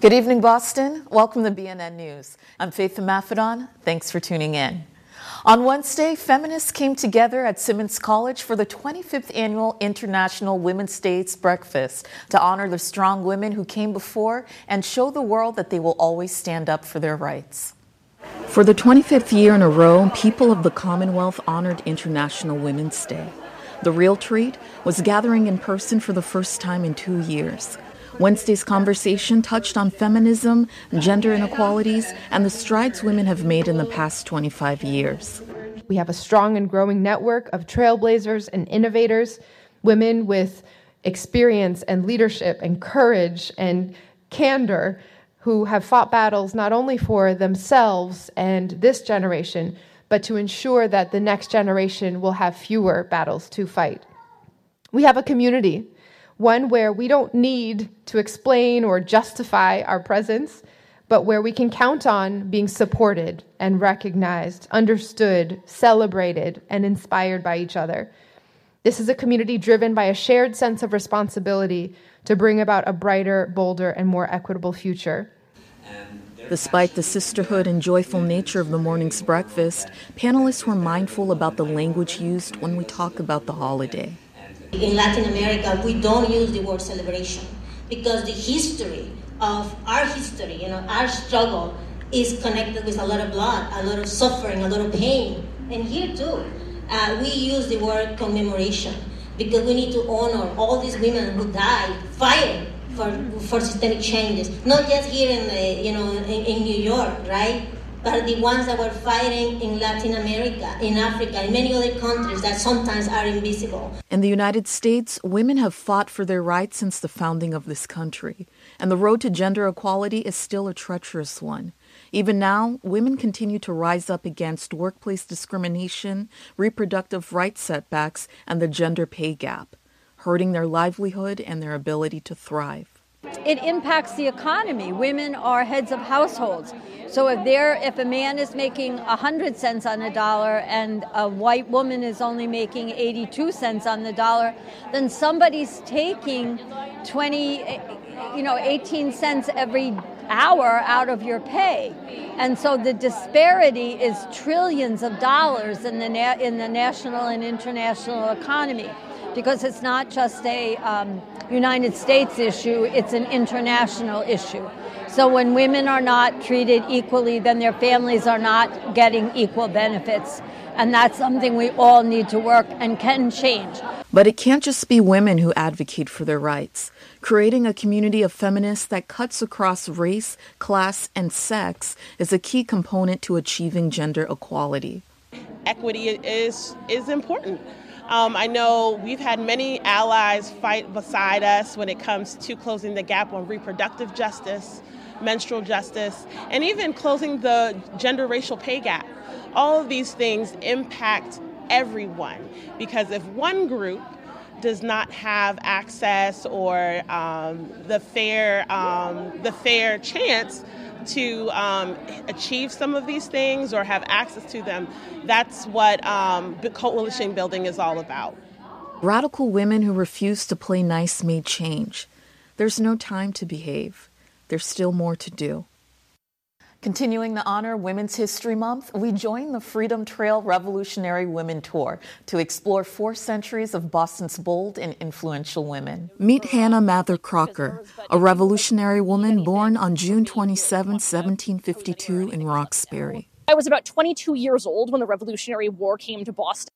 Good evening, Boston. Welcome to BNN News. I'm Faith Maffedon. Thanks for tuning in. On Wednesday, feminists came together at Simmons College for the 25th annual International Women's Days Breakfast to honor the strong women who came before and show the world that they will always stand up for their rights. For the 25th year in a row, people of the Commonwealth honored International Women's Day. The real treat was gathering in person for the first time in two years. Wednesday's conversation touched on feminism, gender inequalities, and the strides women have made in the past 25 years. We have a strong and growing network of trailblazers and innovators, women with experience and leadership and courage and candor who have fought battles not only for themselves and this generation, but to ensure that the next generation will have fewer battles to fight. We have a community one where we don't need to explain or justify our presence, but where we can count on being supported and recognized, understood, celebrated, and inspired by each other. This is a community driven by a shared sense of responsibility to bring about a brighter, bolder, and more equitable future. Despite the sisterhood and joyful nature of the morning's breakfast, panelists were mindful about the language used when we talk about the holiday. In Latin America, we don't use the word celebration because the history of our history, you know, our struggle is connected with a lot of blood, a lot of suffering, a lot of pain. And here too, uh, we use the word commemoration because we need to honor all these women who died fighting for, for systemic changes, not just here in the, you know in, in New York, right? But the ones that were fighting in Latin America, in Africa, in many other countries that sometimes are invisible. In the United States, women have fought for their rights since the founding of this country, and the road to gender equality is still a treacherous one. Even now, women continue to rise up against workplace discrimination, reproductive rights setbacks, and the gender pay gap, hurting their livelihood and their ability to thrive it impacts the economy. Women are heads of households. So if there, if a man is making 100 cents on a dollar and a white woman is only making 82 cents on the dollar, then somebody's taking 20, you know, 18 cents every hour out of your pay. And so the disparity is trillions of dollars in the, na- in the national and international economy because it's not just a um, United States issue, it's an international issue. So when women are not treated equally, then their families are not getting equal benefits. And that's something we all need to work and can change. But it can't just be women who advocate for their rights. Creating a community of feminists that cuts across race, class, and sex is a key component to achieving gender equality. Equity is, is important. Um, I know we've had many allies fight beside us when it comes to closing the gap on reproductive justice, menstrual justice, and even closing the gender racial pay gap. All of these things impact everyone because if one group does not have access or um, the fair um, the fair chance to um, achieve some of these things or have access to them. That's what um, coalition building is all about. Radical women who refuse to play nice made change. There's no time to behave. There's still more to do. Continuing the honor Women's History Month, we join the Freedom Trail Revolutionary Women Tour to explore four centuries of Boston's bold and influential women. Meet Hannah Mather Crocker, a revolutionary woman born on June 27, 1752, in Roxbury. I was about 22 years old when the Revolutionary War came to Boston.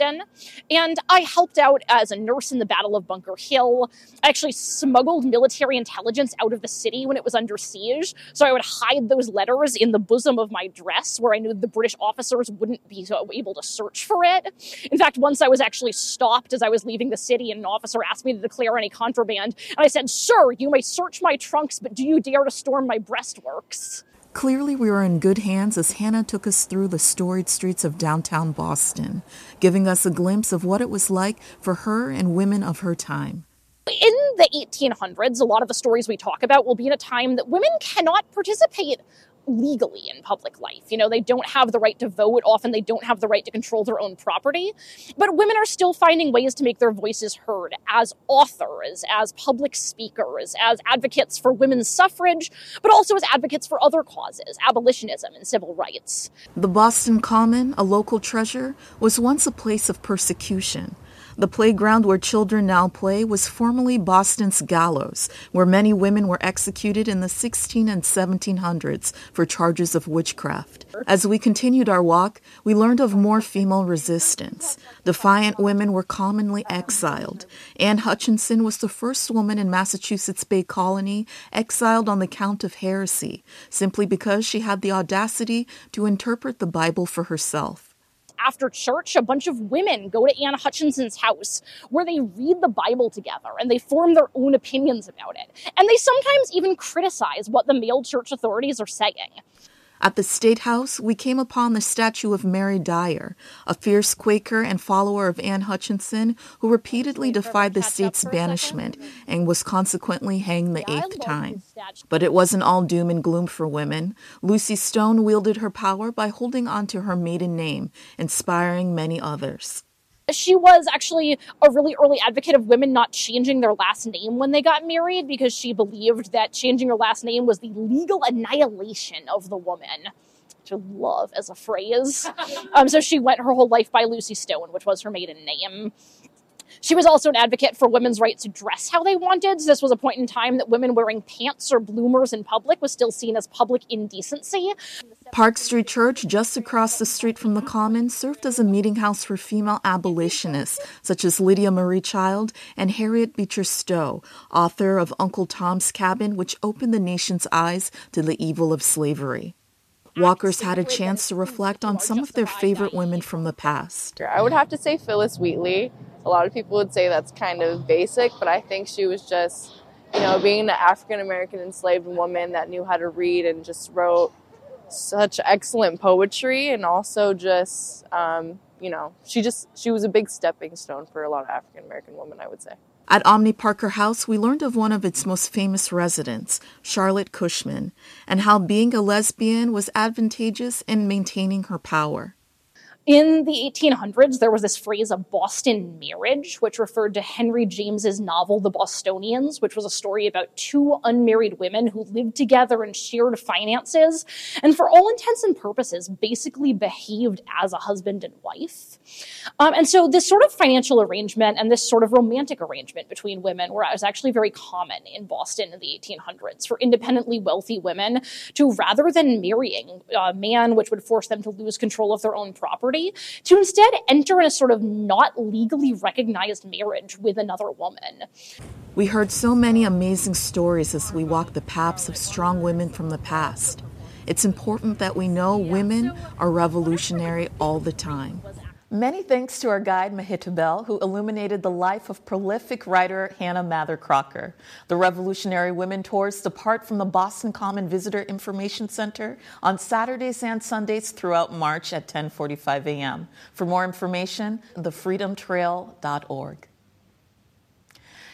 And I helped out as a nurse in the Battle of Bunker Hill. I actually smuggled military intelligence out of the city when it was under siege. So I would hide those letters in the bosom of my dress where I knew the British officers wouldn't be able to search for it. In fact, once I was actually stopped as I was leaving the city and an officer asked me to declare any contraband. And I said, Sir, you may search my trunks, but do you dare to storm my breastworks? Clearly, we were in good hands as Hannah took us through the storied streets of downtown Boston, giving us a glimpse of what it was like for her and women of her time. In the 1800s, a lot of the stories we talk about will be in a time that women cannot participate legally in public life. You know, they don't have the right to vote. Often they don't have the right to control their own property. But women are still finding ways to make their voices heard as authors, as public speakers, as advocates for women's suffrage, but also as advocates for other causes, abolitionism and civil rights. The Boston Common, a local treasure, was once a place of persecution. The playground where children now play was formerly Boston's gallows, where many women were executed in the 16 and 1700s for charges of witchcraft. As we continued our walk, we learned of more female resistance. Defiant women were commonly exiled. Anne Hutchinson was the first woman in Massachusetts Bay Colony exiled on the count of heresy, simply because she had the audacity to interpret the Bible for herself after church, a bunch of women go to Anne Hutchinson's house where they read the Bible together and they form their own opinions about it. And they sometimes even criticize what the male church authorities are saying. At the State House, we came upon the statue of Mary Dyer, a fierce Quaker and follower of Anne Hutchinson who repeatedly defied the state's banishment and was consequently hanged the eighth time. But it wasn't all doom and gloom for women. Lucy Stone wielded her power by holding on to her maiden name, inspiring many others she was actually a really early advocate of women not changing their last name when they got married because she believed that changing her last name was the legal annihilation of the woman. To love as a phrase. um, so she went her whole life by Lucy Stone, which was her maiden name. She was also an advocate for women's right to dress how they wanted. This was a point in time that women wearing pants or bloomers in public was still seen as public indecency. Park Street Church, just across the street from the Common, served as a meeting house for female abolitionists such as Lydia Maria Child and Harriet Beecher Stowe, author of Uncle Tom's Cabin, which opened the nation's eyes to the evil of slavery. Walkers had a chance to reflect on some of their favorite women from the past. I would have to say Phillis Wheatley. A lot of people would say that's kind of basic, but I think she was just, you know, being an African American enslaved woman that knew how to read and just wrote such excellent poetry and also just, um, you know, she just, she was a big stepping stone for a lot of African American women, I would say. At Omni Parker House, we learned of one of its most famous residents, Charlotte Cushman, and how being a lesbian was advantageous in maintaining her power. In the 1800s, there was this phrase of Boston marriage, which referred to Henry James's novel, The Bostonians, which was a story about two unmarried women who lived together and shared finances, and for all intents and purposes, basically behaved as a husband and wife. Um, and so this sort of financial arrangement and this sort of romantic arrangement between women was actually very common in Boston in the 1800s for independently wealthy women to, rather than marrying a man, which would force them to lose control of their own property, to instead enter in a sort of not legally recognized marriage with another woman. We heard so many amazing stories as we walked the paths of strong women from the past. It's important that we know women are revolutionary all the time. Many thanks to our guide, Mahita Bell, who illuminated the life of prolific writer Hannah Mather Crocker. The Revolutionary Women Tours depart from the Boston Common Visitor Information Center on Saturdays and Sundays throughout March at 10:45 a.m. For more information, thefreedomtrail.org.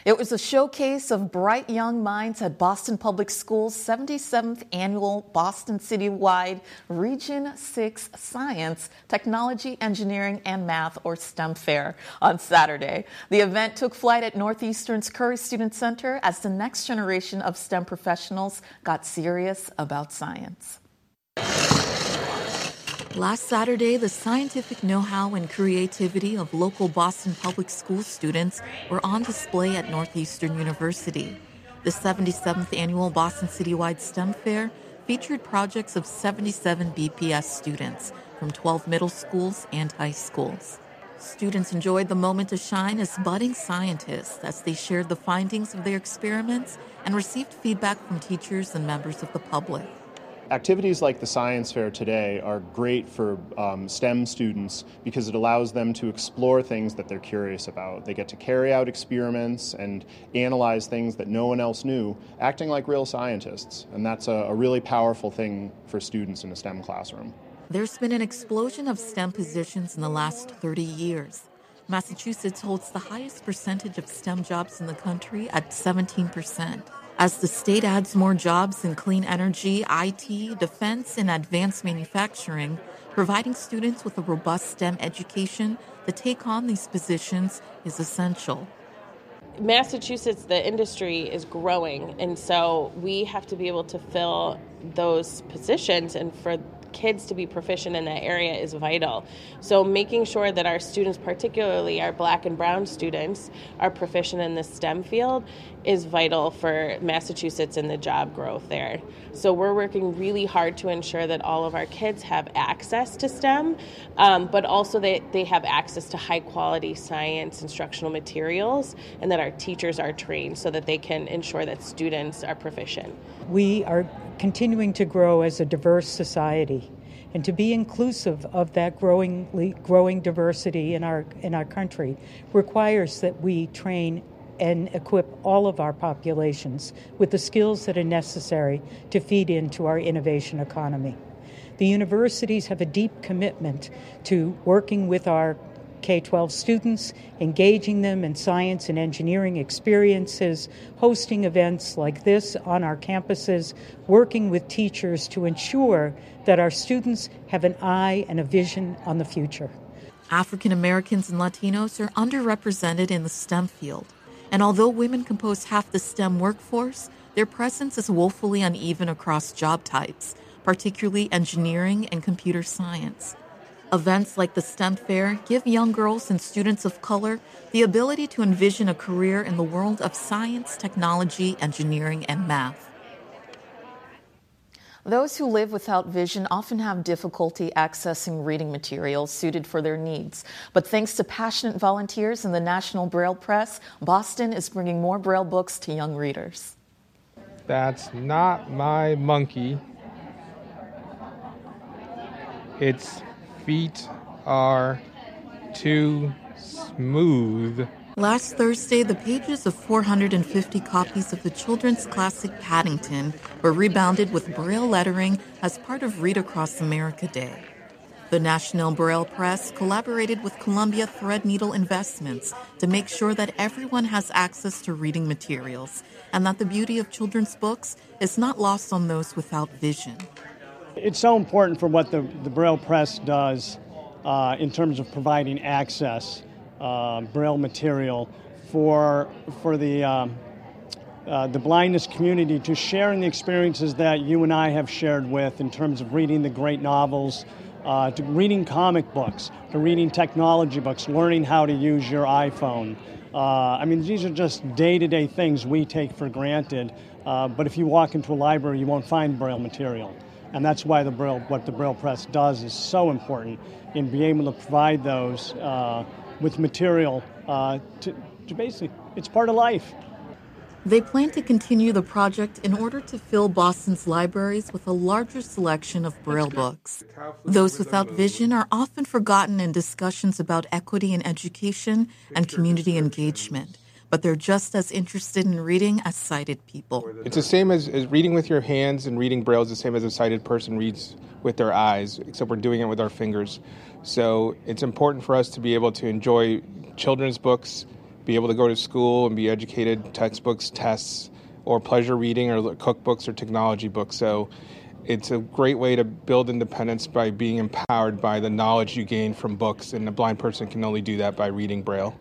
It was a showcase of bright young minds at Boston Public Schools' 77th annual Boston Citywide Region 6 Science, Technology, Engineering, and Math, or STEM Fair, on Saturday. The event took flight at Northeastern's Curry Student Center as the next generation of STEM professionals got serious about science. Last Saturday, the scientific know how and creativity of local Boston Public School students were on display at Northeastern University. The 77th annual Boston Citywide STEM Fair featured projects of 77 BPS students from 12 middle schools and high schools. Students enjoyed the moment to shine as budding scientists as they shared the findings of their experiments and received feedback from teachers and members of the public. Activities like the science fair today are great for um, STEM students because it allows them to explore things that they're curious about. They get to carry out experiments and analyze things that no one else knew, acting like real scientists. And that's a, a really powerful thing for students in a STEM classroom. There's been an explosion of STEM positions in the last 30 years. Massachusetts holds the highest percentage of STEM jobs in the country at 17%. As the state adds more jobs in clean energy, IT, defense, and advanced manufacturing, providing students with a robust STEM education to take on these positions is essential. Massachusetts, the industry is growing, and so we have to be able to fill those positions. And for kids to be proficient in that area is vital. So, making sure that our students, particularly our black and brown students, are proficient in the STEM field is vital for Massachusetts and the job growth there. So, we're working really hard to ensure that all of our kids have access to STEM, um, but also that they have access to high quality science instructional materials and that our teachers are trained so that they can ensure that students are proficient. We are continuing to grow as a diverse society and to be inclusive of that growing growing diversity in our in our country requires that we train and equip all of our populations with the skills that are necessary to feed into our innovation economy. The universities have a deep commitment to working with our K 12 students, engaging them in science and engineering experiences, hosting events like this on our campuses, working with teachers to ensure that our students have an eye and a vision on the future. African Americans and Latinos are underrepresented in the STEM field. And although women compose half the STEM workforce, their presence is woefully uneven across job types, particularly engineering and computer science. Events like the STEM Fair give young girls and students of color the ability to envision a career in the world of science, technology, engineering, and math. Those who live without vision often have difficulty accessing reading materials suited for their needs. But thanks to passionate volunteers in the National Braille Press, Boston is bringing more Braille books to young readers. That's not my monkey. It's feet are too smooth. Last Thursday, the pages of 450 copies of the children's classic Paddington were rebounded with Braille lettering as part of Read Across America Day. The National Braille Press collaborated with Columbia Threadneedle Investments to make sure that everyone has access to reading materials and that the beauty of children's books is not lost on those without vision. It's so important for what the, the Braille Press does uh, in terms of providing access, uh, Braille material for, for the, um, uh, the blindness community to share in the experiences that you and I have shared with in terms of reading the great novels, uh, to reading comic books, to reading technology books, learning how to use your iPhone. Uh, I mean, these are just day to day things we take for granted. Uh, but if you walk into a library, you won't find Braille material. And that's why the Braille, what the Braille Press does is so important in being able to provide those uh, with material uh, to, to basically, it's part of life. They plan to continue the project in order to fill Boston's libraries with a larger selection of Braille books. Those without vision are often forgotten in discussions about equity in education and community engagement but they're just as interested in reading as sighted people. It's the same as, as reading with your hands and reading Braille is the same as a sighted person reads with their eyes, except we're doing it with our fingers. So it's important for us to be able to enjoy children's books, be able to go to school and be educated, textbooks, tests, or pleasure reading or cookbooks or technology books. So it's a great way to build independence by being empowered by the knowledge you gain from books, and a blind person can only do that by reading Braille.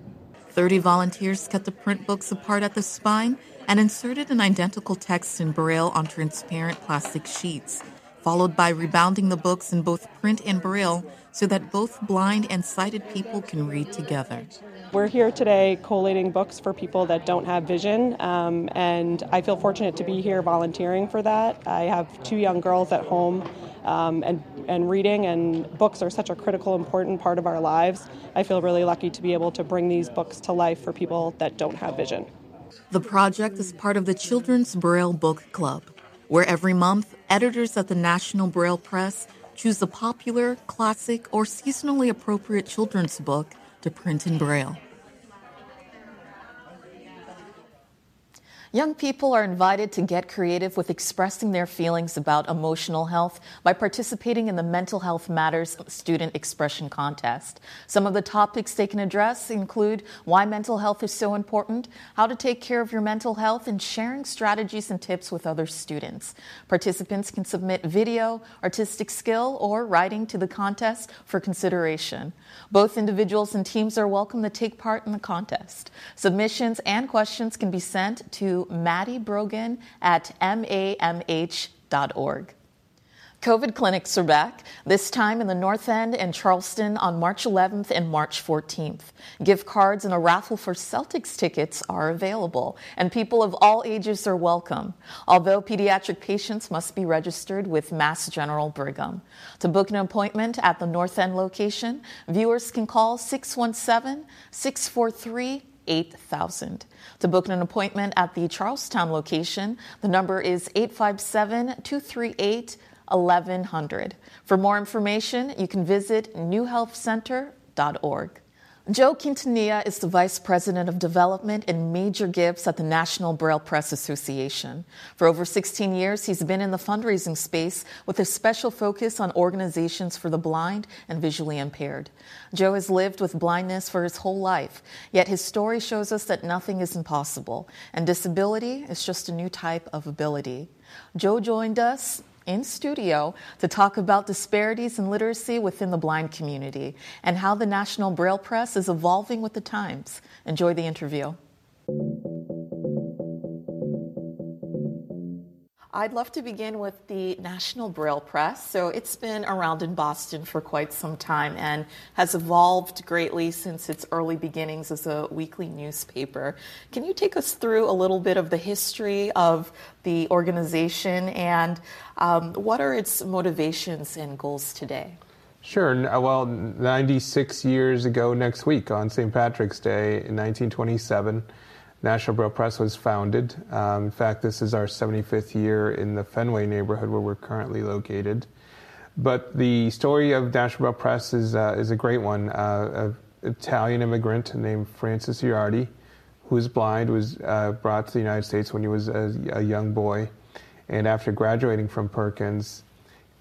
30 volunteers cut the print books apart at the spine and inserted an identical text in Braille on transparent plastic sheets, followed by rebounding the books in both print and Braille so that both blind and sighted people can read together. We're here today collating books for people that don't have vision, um, and I feel fortunate to be here volunteering for that. I have two young girls at home um, and, and reading and books are such a critical, important part of our lives. I feel really lucky to be able to bring these books to life for people that don't have vision. The project is part of the Children's Braille Book Club, where every month editors at the National Braille Press choose a popular, classic, or seasonally appropriate children's book to print in Braille. Young people are invited to get creative with expressing their feelings about emotional health by participating in the Mental Health Matters Student Expression Contest. Some of the topics they can address include why mental health is so important, how to take care of your mental health, and sharing strategies and tips with other students. Participants can submit video, artistic skill, or writing to the contest for consideration. Both individuals and teams are welcome to take part in the contest. Submissions and questions can be sent Maddie Brogan at mamh.org. COVID clinics are back, this time in the North End and Charlestown on March 11th and March 14th. Gift cards and a raffle for Celtics tickets are available, and people of all ages are welcome, although pediatric patients must be registered with Mass General Brigham. To book an appointment at the North End location, viewers can call 617 643 8000. To book an appointment at the Charlestown location, the number is 857 238 1100. For more information, you can visit newhealthcenter.org. Joe Quintanilla is the Vice President of Development and Major Gifts at the National Braille Press Association. For over 16 years, he's been in the fundraising space with a special focus on organizations for the blind and visually impaired. Joe has lived with blindness for his whole life, yet his story shows us that nothing is impossible, and disability is just a new type of ability. Joe joined us in studio to talk about disparities in literacy within the blind community and how the National Braille Press is evolving with the times. Enjoy the interview. I'd love to begin with the National Braille Press. So it's been around in Boston for quite some time and has evolved greatly since its early beginnings as a weekly newspaper. Can you take us through a little bit of the history of the organization and um, what are its motivations and goals today? Sure. Uh, well, 96 years ago next week on St. Patrick's Day in 1927, National Braille Press was founded. Um, in fact, this is our 75th year in the Fenway neighborhood where we're currently located. But the story of National Braille Press is, uh, is a great one. Uh, an Italian immigrant named Francis Ierardi, who was blind, was uh, brought to the United States when he was a, a young boy. And after graduating from Perkins,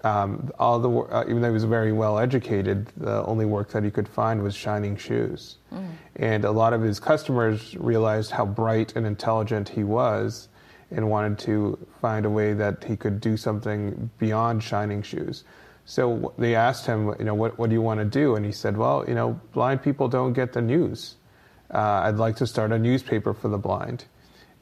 um, all the uh, even though he was very well educated, the only work that he could find was shining shoes. Mm. And a lot of his customers realized how bright and intelligent he was, and wanted to find a way that he could do something beyond shining shoes. So they asked him, you know, what, what do you want to do? And he said, well, you know, blind people don't get the news. Uh, I'd like to start a newspaper for the blind.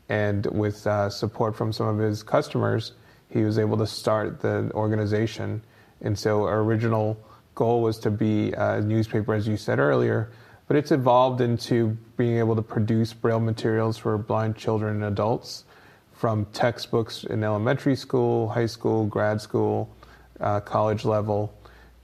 And with uh, support from some of his customers, he was able to start the organization. And so our original goal was to be a newspaper, as you said earlier, but it's evolved into being able to produce braille materials for blind children and adults from textbooks in elementary school, high school, grad school, uh, college level,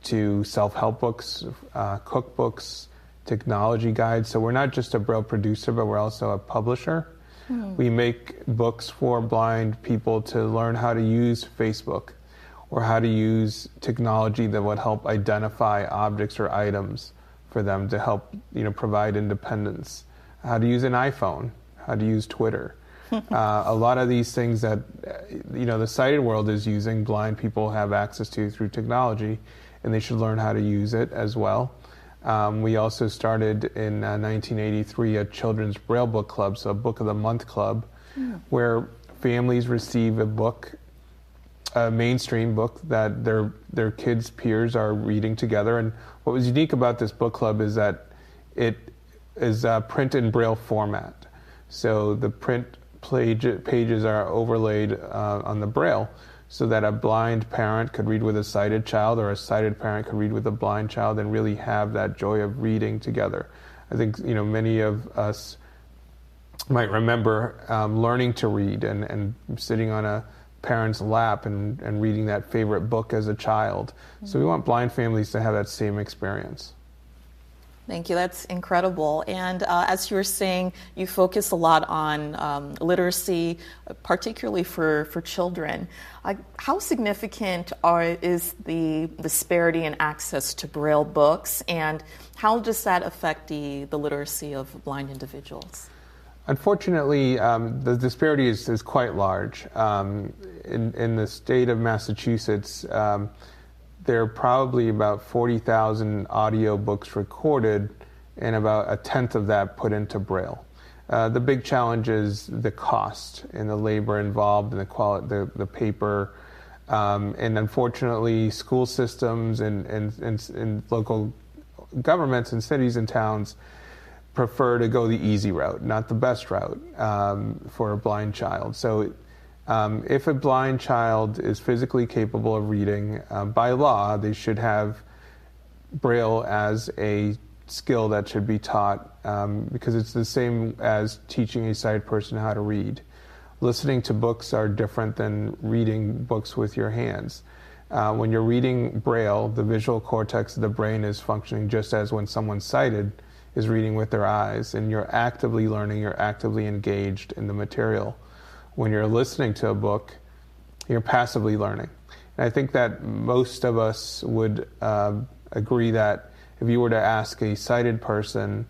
to self help books, uh, cookbooks, technology guides. So we're not just a braille producer, but we're also a publisher. Mm. We make books for blind people to learn how to use Facebook or how to use technology that would help identify objects or items for them to help you know provide independence. How to use an iPhone, how to use Twitter. uh, a lot of these things that you know the sighted world is using, blind people have access to through technology, and they should learn how to use it as well. Um, we also started in uh, 1983 a children's braille book club, so a book of the month club, mm. where families receive a book, a mainstream book that their their kids' peers are reading together. And what was unique about this book club is that it is uh, print in braille format. So the print page, pages are overlaid uh, on the braille so that a blind parent could read with a sighted child or a sighted parent could read with a blind child and really have that joy of reading together. I think you know many of us might remember um, learning to read and, and sitting on a parent's lap and, and reading that favorite book as a child. Mm-hmm. So we want blind families to have that same experience. Thank you. That's incredible. And uh, as you were saying, you focus a lot on um, literacy, particularly for, for children. Uh, how significant are, is the disparity in access to Braille books, and how does that affect the, the literacy of blind individuals? Unfortunately, um, the disparity is, is quite large. Um, in, in, the state of Massachusetts, um, there are probably about 40,000 audio books recorded, and about a tenth of that put into Braille. Uh, the big challenge is the cost and the labor involved and the quality, the, the paper. Um, and unfortunately, school systems and, and, and, and, local governments and cities and towns prefer to go the easy route, not the best route um, for a blind child. So, um, if a blind child is physically capable of reading, um, by law, they should have Braille as a skill that should be taught um, because it's the same as teaching a sighted person how to read. Listening to books are different than reading books with your hands. Uh, when you're reading Braille, the visual cortex of the brain is functioning just as when someone sighted is reading with their eyes, and you're actively learning, you're actively engaged in the material. When you're listening to a book, you're passively learning. And I think that most of us would uh, agree that if you were to ask a sighted person,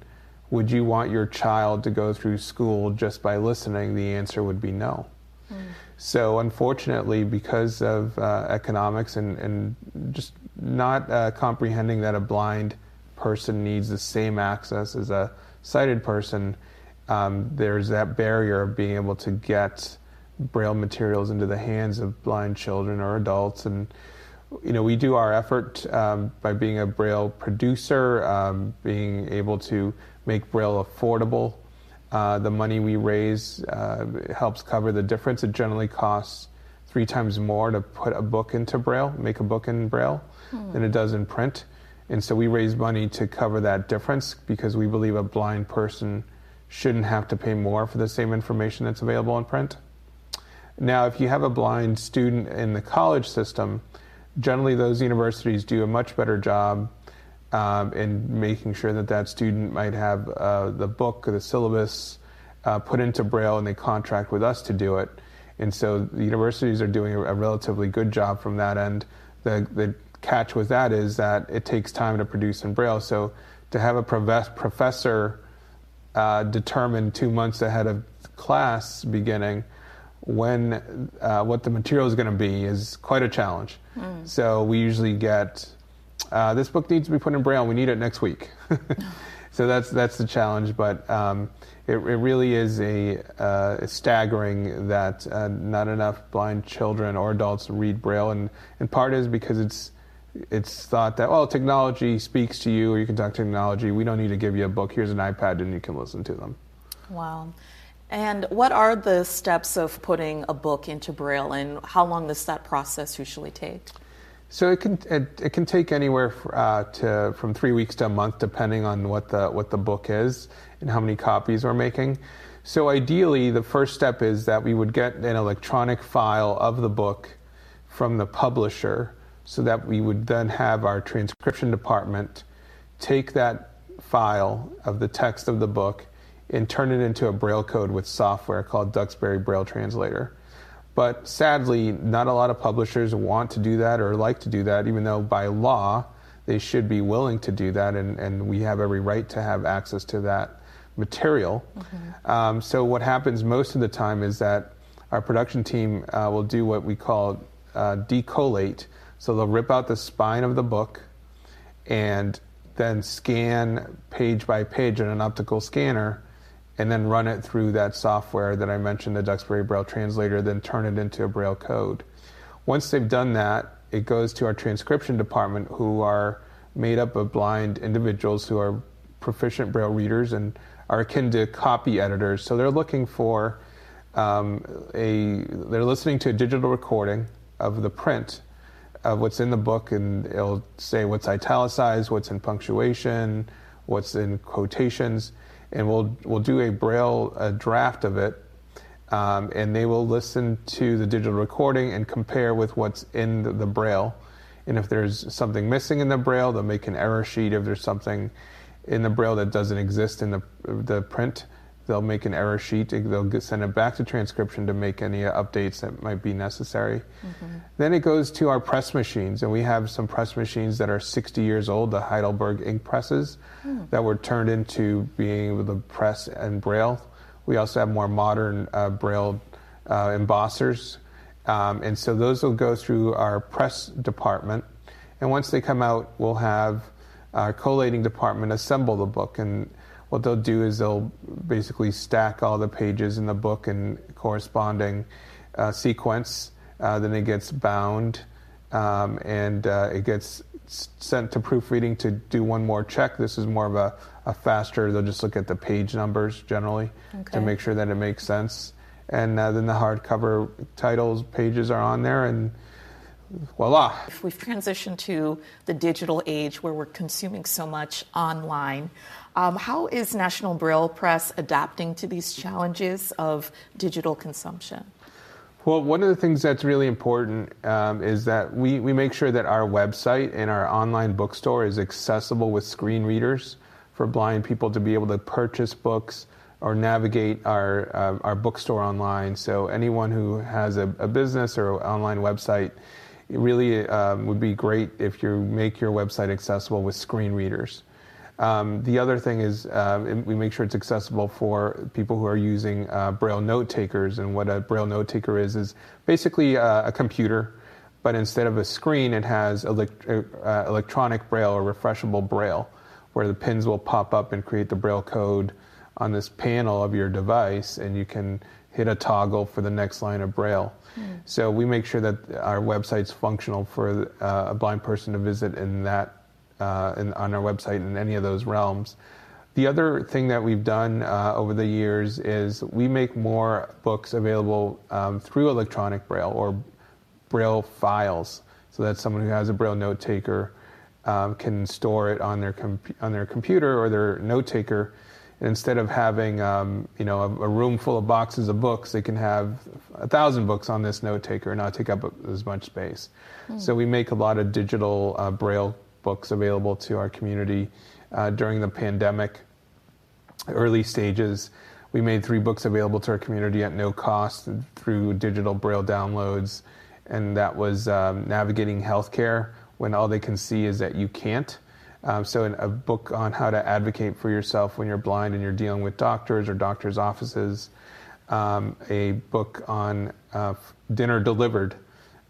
would you want your child to go through school just by listening, the answer would be no. Mm. So, unfortunately, because of uh, economics and, and just not uh, comprehending that a blind person needs the same access as a sighted person, um, there's that barrier of being able to get braille materials into the hands of blind children or adults. And you know we do our effort um, by being a braille producer um, being able to make braille affordable. Uh, the money we raise uh, helps cover the difference. It generally costs three times more to put a book into braille make a book in braille hmm. than it does in print. And so we raise money to cover that difference because we believe a blind person shouldn't have to pay more for the same information that's available in print. Now, if you have a blind student in the college system, generally those universities do a much better job um, in making sure that that student might have uh, the book or the syllabus uh, put into Braille and they contract with us to do it. And so the universities are doing a, a relatively good job from that end. The, the catch with that is that it takes time to produce in Braille. So to have a professor uh, determine two months ahead of class beginning when uh, what the material is going to be is quite a challenge. Mm. So we usually get uh, this book needs to be put in Braille. We need it next week. so that's that's the challenge. But um, it, it, really is a, uh, staggering that uh, not enough blind children or adults read Braille, and in part is because it's it's thought that well technology speaks to you or you can talk to technology. We don't need to give you a book. Here's an ipad and you can listen to them. Wow. And what are the steps of putting a book into braille and how long does that process usually take? So it can it, it can take anywhere uh, to from three weeks to a month depending on what the what the book is and how many copies we're making. So ideally the first step is that we would get an electronic file of the book from the publisher so that we would then have our transcription department take that file of the text of the book and turn it into a braille code with software called Duxbury Braille Translator. But sadly, not a lot of publishers want to do that or like to do that, even though by law they should be willing to do that, and, and we have every right to have access to that material. Mm-hmm. Um, so, what happens most of the time is that our production team uh, will do what we call uh, decollate, so they'll rip out the spine of the book and then scan page by page in an optical scanner and then run it through that software that I mentioned, the Duxbury Braille Translator, then turn it into a Braille code. Once they've done that, it goes to our transcription department, who are made up of blind individuals who are proficient Braille readers and are akin to copy editors. So they're looking for um, a, they're listening to a digital recording of the print of what's in the book, and it'll say what's italicized, what's in punctuation, what's in quotations, and we'll we'll do a braille a draft of it, um, and they will listen to the digital recording and compare with what's in the, the braille, and if there's something missing in the braille, they'll make an error sheet. If there's something in the braille that doesn't exist in the the print, they'll make an error sheet. They'll send it back to transcription to make any updates that might be necessary. Mm-hmm. Then it goes to our press machines, and we have some press machines that are 60 years old, the Heidelberg ink presses, mm. that were turned into being able to press and braille We also have more modern uh, Braille uh, embossers. Um, and so those will go through our press department. And once they come out, we'll have our collating department assemble the book. And what they'll do is they'll basically stack all the pages in the book in corresponding uh, sequence. Uh, then it gets bound um, and uh, it gets sent to proofreading to do one more check. This is more of a, a faster, they'll just look at the page numbers generally okay. to make sure that it makes sense. And uh, then the hardcover titles pages are on there, and voila. If We've transitioned to the digital age where we're consuming so much online. Um, how is National Braille Press adapting to these challenges of digital consumption? Well, one of the things that's really important um, is that we, we make sure that our website and our online bookstore is accessible with screen readers for blind people to be able to purchase books or navigate our, uh, our bookstore online. So, anyone who has a, a business or online website, it really um, would be great if you make your website accessible with screen readers. Um, the other thing is uh, we make sure it's accessible for people who are using uh, Braille note takers. And what a Braille note taker is is basically uh, a computer, but instead of a screen, it has elect- uh, electronic Braille or refreshable Braille, where the pins will pop up and create the Braille code on this panel of your device, and you can hit a toggle for the next line of Braille. Mm. So we make sure that our website's functional for uh, a blind person to visit in that uh, in, on our website in any of those realms. The other thing that we've done uh, over the years is we make more books available um, through electronic braille or braille files, so that someone who has a braille note taker um, can store it on their on their computer or their note taker. And instead of having um, you know a, a, room full of boxes of books, they can have a thousand books on this note taker and not take up as much space. Mm. So we make a lot of digital uh, braille books available to our community uh, during the pandemic early stages. We made three books available to our community at no cost through digital braille downloads, and that was um, Navigating Healthcare when all they can see is that you can't. Um, so, a book on how to advocate for yourself when you're blind and you're dealing with doctors or doctors' offices. Um, a book on uh, dinner delivered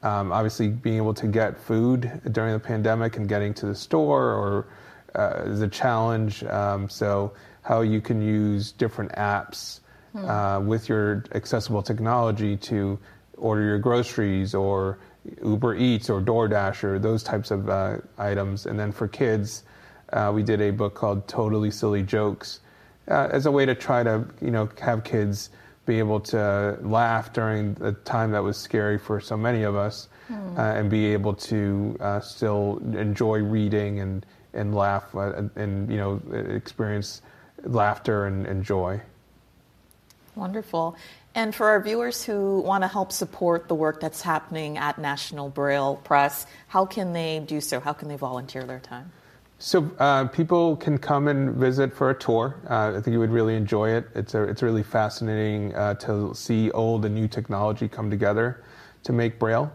um, obviously, being able to get food during the pandemic and getting to the store or uh, is a challenge. Um, so, how you can use different apps hmm. uh, with your accessible technology to order your groceries or Uber Eats or DoorDash or those types of uh, items. And then for kids, uh, we did a book called Totally Silly Jokes uh, as a way to try to you know have kids be able to laugh during the time that was scary for so many of us, mm. uh, and be able to uh, still enjoy reading and and laugh uh, and, and, you know experience laughter and, and joy. Wonderful. And for our viewers who want to help support the work that's happening at National Braille Press, how can they do so? How can they volunteer their time? So uh, people can come and visit for a tour. Uh, I think you would really enjoy it. It's a, it's really fascinating uh, to see old and new technology come together to make Braille.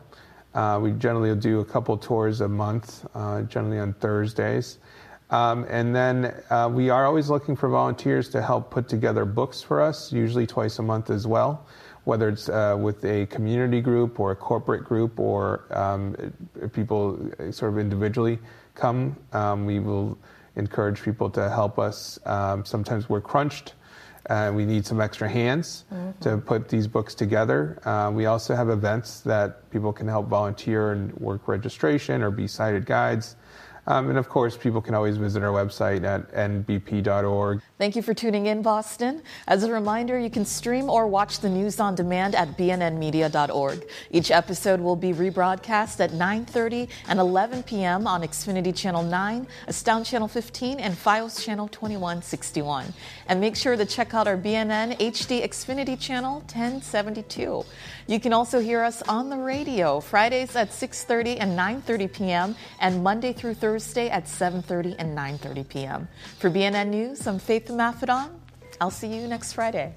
Uh, we generally do a couple tours a month, uh, generally on Thursdays. Um, and then uh, we are always looking for volunteers to help put together books for us, usually twice a month as well, whether it's with a community group or a corporate group or um, people sort of individually come. Um, we will encourage people to help us. Um, sometimes we're crunched. Uh, we need some extra hands mm-hmm. to put these books together. Uh, we also have events that people can help volunteer and work registration or be sighted guides. Um, and of course, people can always visit our website at nbp.org. Thank you for tuning in, Boston. As a reminder, you can stream or watch the news on demand at bnnmedia.org. Each episode will be rebroadcast at 9:30 and 11 p.m. on Xfinity Channel 9, Astound Channel 15, and Fios Channel 2161. And make sure to check out our BNN HD Xfinity Channel 1072. You can also hear us on the radio Fridays at 6:30 and 9:30 p.m. and Monday through Thursday at 7:30 and 9:30 p.m. For BNN News, I'm Faith Maffedon. I'll see you next Friday.